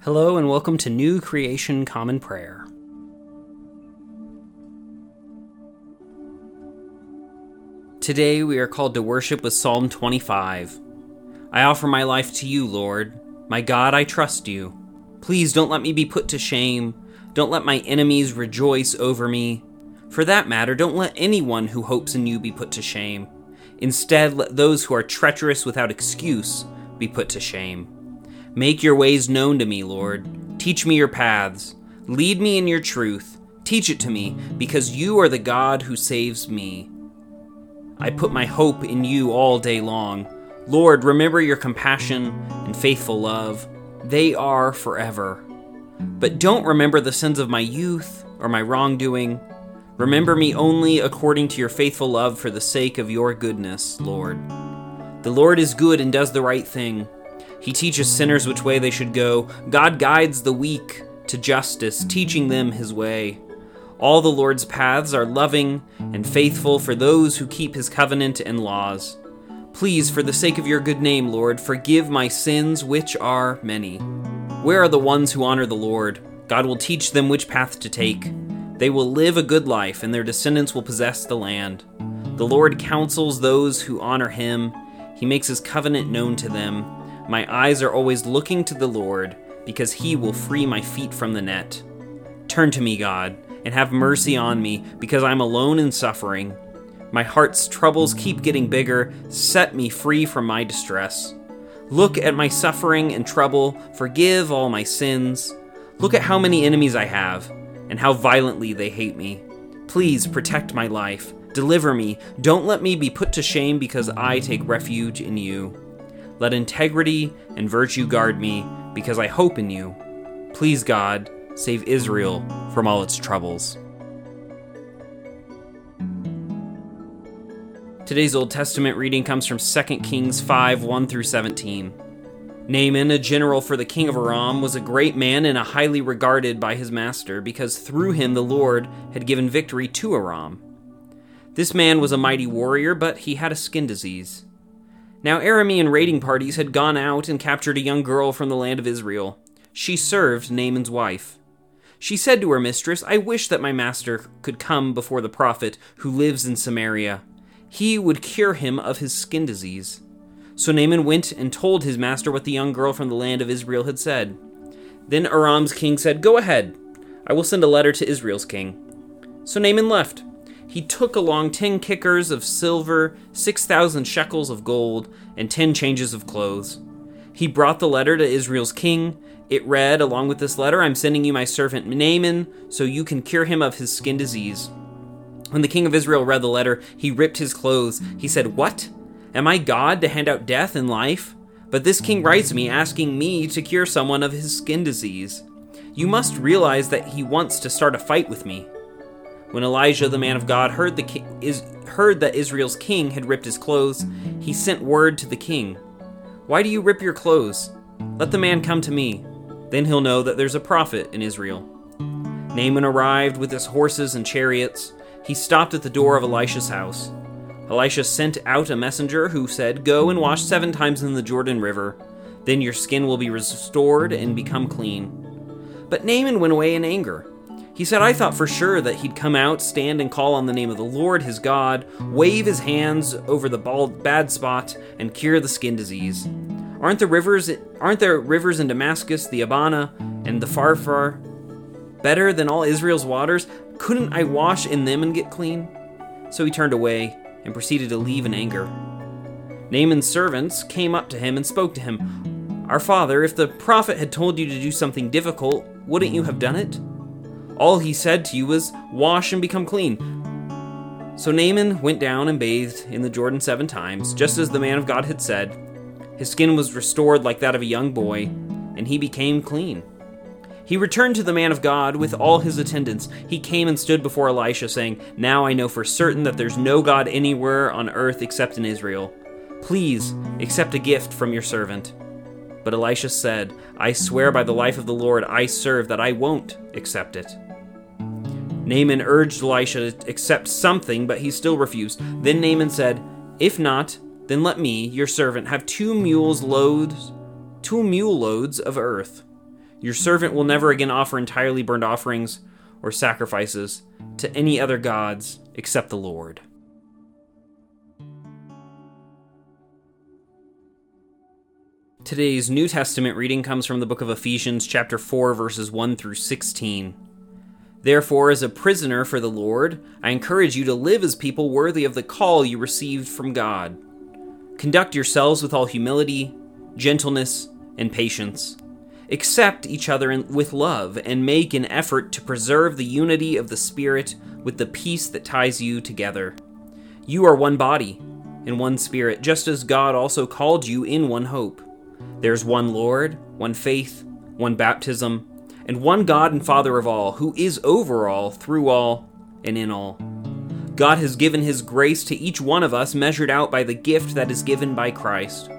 Hello, and welcome to New Creation Common Prayer. Today we are called to worship with Psalm 25. I offer my life to you, Lord. My God, I trust you. Please don't let me be put to shame. Don't let my enemies rejoice over me. For that matter, don't let anyone who hopes in you be put to shame. Instead, let those who are treacherous without excuse be put to shame. Make your ways known to me, Lord. Teach me your paths. Lead me in your truth. Teach it to me, because you are the God who saves me. I put my hope in you all day long. Lord, remember your compassion and faithful love. They are forever. But don't remember the sins of my youth or my wrongdoing. Remember me only according to your faithful love for the sake of your goodness, Lord. The Lord is good and does the right thing. He teaches sinners which way they should go. God guides the weak to justice, teaching them his way. All the Lord's paths are loving and faithful for those who keep his covenant and laws. Please, for the sake of your good name, Lord, forgive my sins, which are many. Where are the ones who honor the Lord? God will teach them which path to take. They will live a good life, and their descendants will possess the land. The Lord counsels those who honor him, he makes his covenant known to them. My eyes are always looking to the Lord, because he will free my feet from the net. Turn to me, God, and have mercy on me, because I'm alone in suffering. My heart's troubles keep getting bigger. Set me free from my distress. Look at my suffering and trouble. Forgive all my sins. Look at how many enemies I have, and how violently they hate me. Please protect my life. Deliver me. Don't let me be put to shame because I take refuge in you. Let integrity and virtue guard me, because I hope in you. Please, God, save Israel from all its troubles. Today's Old Testament reading comes from 2 Kings 5 1 through 17. Naaman, a general for the king of Aram, was a great man and a highly regarded by his master, because through him the Lord had given victory to Aram. This man was a mighty warrior, but he had a skin disease. Now, Aramean raiding parties had gone out and captured a young girl from the land of Israel. She served Naaman's wife. She said to her mistress, I wish that my master could come before the prophet who lives in Samaria. He would cure him of his skin disease. So Naaman went and told his master what the young girl from the land of Israel had said. Then Aram's king said, Go ahead. I will send a letter to Israel's king. So Naaman left he took along ten kikkars of silver, six thousand shekels of gold, and ten changes of clothes. He brought the letter to Israel's king. It read, along with this letter, I'm sending you my servant Naaman, so you can cure him of his skin disease. When the king of Israel read the letter, he ripped his clothes. He said, What? Am I God to hand out death and life? But this king writes me asking me to cure someone of his skin disease. You must realize that he wants to start a fight with me. When Elijah, the man of God, heard, ki- is, heard that Israel's king had ripped his clothes, he sent word to the king Why do you rip your clothes? Let the man come to me. Then he'll know that there's a prophet in Israel. Naaman arrived with his horses and chariots. He stopped at the door of Elisha's house. Elisha sent out a messenger who said, Go and wash seven times in the Jordan River. Then your skin will be restored and become clean. But Naaman went away in anger. He said, I thought for sure that he'd come out, stand and call on the name of the Lord his God, wave his hands over the bald, bad spot, and cure the skin disease. Aren't the rivers aren't there rivers in Damascus, the Abana, and the Pharpar better than all Israel's waters? Couldn't I wash in them and get clean? So he turned away and proceeded to leave in anger. Naaman's servants came up to him and spoke to him. Our father, if the prophet had told you to do something difficult, wouldn't you have done it? All he said to you was, Wash and become clean. So Naaman went down and bathed in the Jordan seven times, just as the man of God had said. His skin was restored like that of a young boy, and he became clean. He returned to the man of God with all his attendants. He came and stood before Elisha, saying, Now I know for certain that there's no God anywhere on earth except in Israel. Please accept a gift from your servant. But Elisha said, I swear by the life of the Lord I serve that I won't accept it. Naaman urged Elisha to accept something, but he still refused. Then Naaman said, If not, then let me, your servant, have two mules loads, two mule loads of earth. Your servant will never again offer entirely burnt offerings or sacrifices to any other gods except the Lord. Today's New Testament reading comes from the book of Ephesians, chapter 4, verses 1 through 16. Therefore, as a prisoner for the Lord, I encourage you to live as people worthy of the call you received from God. Conduct yourselves with all humility, gentleness, and patience. Accept each other in, with love, and make an effort to preserve the unity of the Spirit with the peace that ties you together. You are one body and one Spirit, just as God also called you in one hope. There's one Lord, one faith, one baptism and one God and Father of all, who is over all, through all, and in all. God has given His grace to each one of us, measured out by the gift that is given by Christ.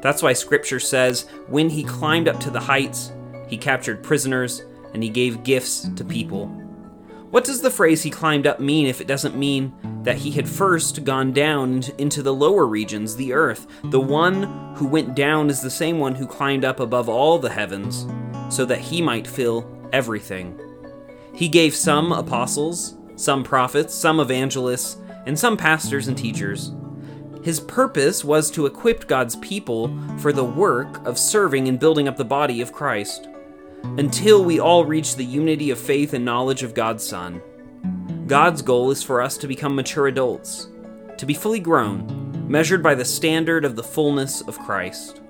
That's why Scripture says, when He climbed up to the heights, He captured prisoners, and He gave gifts to people. What does the phrase he climbed up mean if it doesn't mean that he had first gone down into the lower regions, the earth? The one who went down is the same one who climbed up above all the heavens so that he might fill everything. He gave some apostles, some prophets, some evangelists, and some pastors and teachers. His purpose was to equip God's people for the work of serving and building up the body of Christ, until we all reach the unity of faith and knowledge of God's Son. God's goal is for us to become mature adults, to be fully grown, measured by the standard of the fullness of Christ.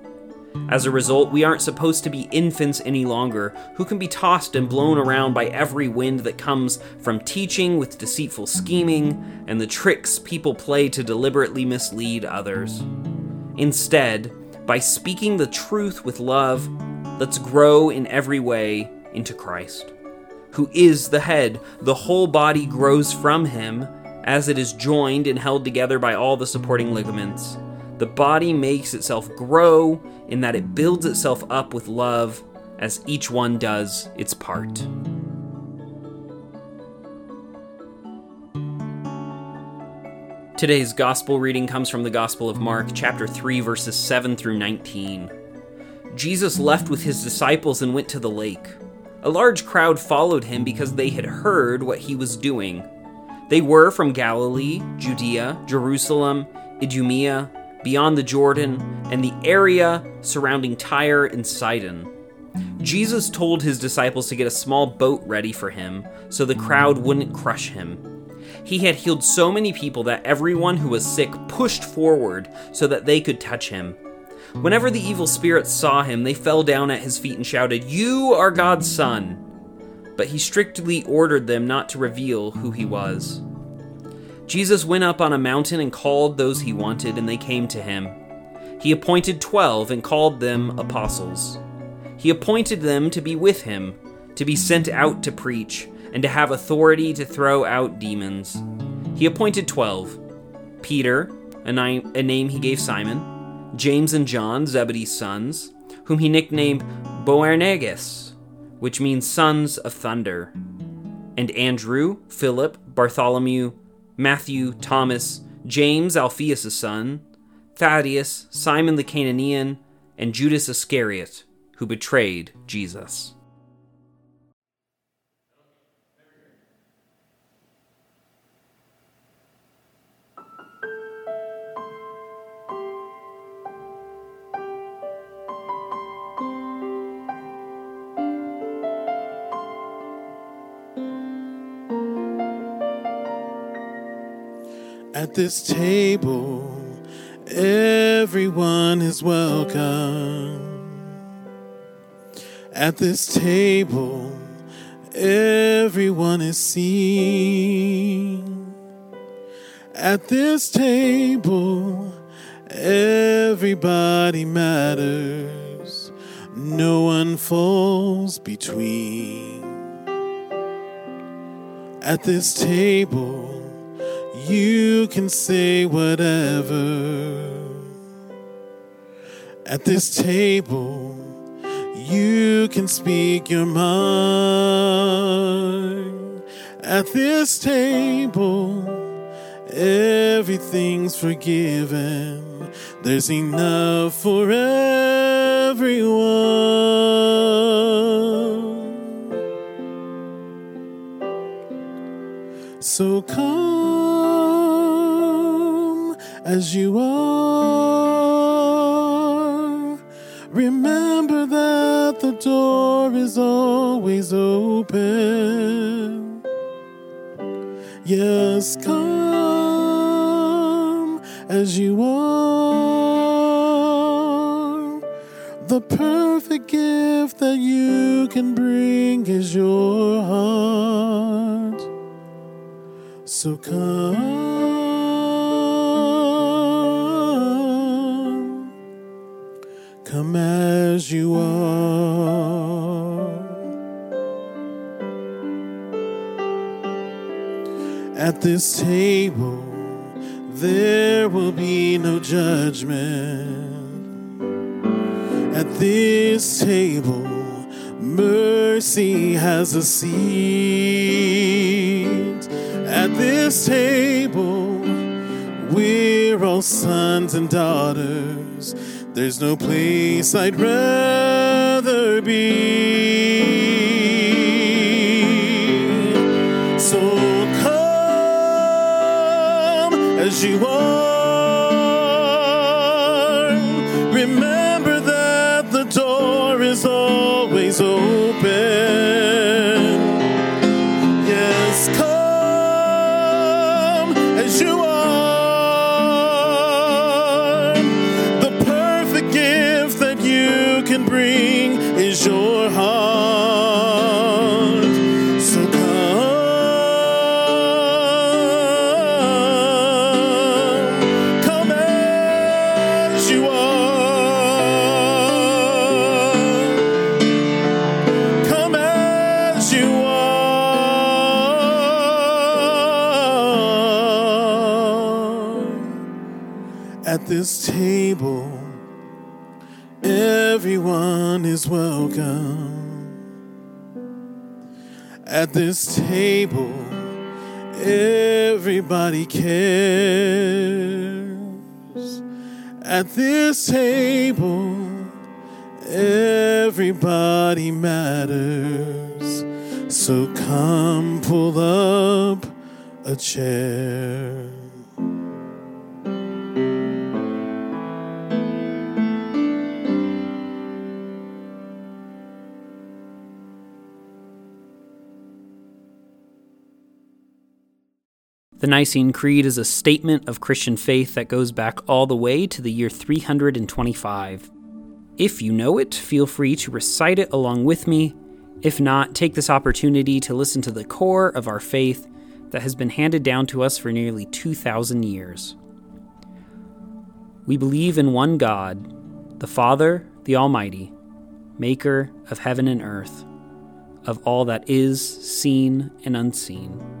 As a result, we aren't supposed to be infants any longer, who can be tossed and blown around by every wind that comes from teaching with deceitful scheming and the tricks people play to deliberately mislead others. Instead, by speaking the truth with love, let's grow in every way into Christ, who is the head. The whole body grows from him as it is joined and held together by all the supporting ligaments. The body makes itself grow in that it builds itself up with love as each one does its part. Today's gospel reading comes from the Gospel of Mark, chapter 3, verses 7 through 19. Jesus left with his disciples and went to the lake. A large crowd followed him because they had heard what he was doing. They were from Galilee, Judea, Jerusalem, Idumea, beyond the Jordan, and the area surrounding Tyre and Sidon. Jesus told his disciples to get a small boat ready for him so the crowd wouldn't crush him. He had healed so many people that everyone who was sick pushed forward so that they could touch him. Whenever the evil spirits saw him, they fell down at his feet and shouted, You are God's Son! But he strictly ordered them not to reveal who he was. Jesus went up on a mountain and called those he wanted, and they came to him. He appointed twelve and called them apostles. He appointed them to be with him, to be sent out to preach, and to have authority to throw out demons. He appointed twelve Peter, a, name he gave Simon, James and John, Zebedee's sons, whom he nicknamed Boanerges, which means sons of thunder, and Andrew, Philip, Bartholomew, Matthew, Thomas, James, Alphaeus' son, Thaddeus, Simon the Cananean, and Judas Iscariot, who betrayed Jesus. At this table, everyone is welcome. At this table, everyone is seen. At this table, everybody matters. No one falls between. At this table, you can say whatever. At this table, you can speak your mind. At this table, everything's forgiven. There's enough for everyone. So come as you are. Remember that the door is always open. Yes, come as you are. The perfect gift that you can bring is your heart. So come, you are. At this table, there will be no judgment. At this table, mercy has a seat. At this table, we're all sons and daughters. There's no place I'd rather be. So come as you are. Remember that the door is always open. At this table, everyone is welcome. At this table, everybody cares. At this table, everybody matters. So come pull up a chair. Nicene Creed is a statement of Christian faith that goes back all the way to the year 325. If you know it, feel free to recite it along with me. If not, take this opportunity to listen to the core of our faith that has been handed down to us for nearly 2,000 years. We believe in one God, the Father, the Almighty, maker of heaven and earth, of all that is seen and unseen.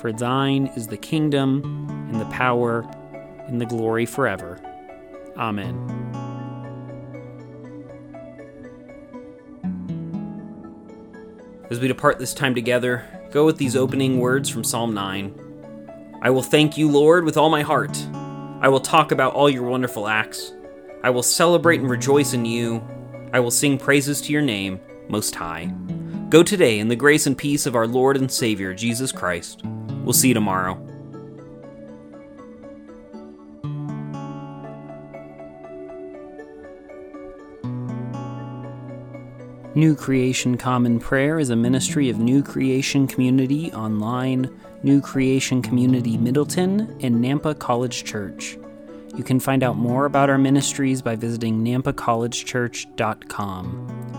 For thine is the kingdom, and the power, and the glory forever. Amen. As we depart this time together, go with these opening words from Psalm 9. I will thank you, Lord, with all my heart. I will talk about all your wonderful acts. I will celebrate and rejoice in you. I will sing praises to your name, Most High. Go today in the grace and peace of our Lord and Savior, Jesus Christ. We'll see you tomorrow. New Creation Common Prayer is a ministry of New Creation Community Online, New Creation Community Middleton, and Nampa College Church. You can find out more about our ministries by visiting nampacollegechurch.com.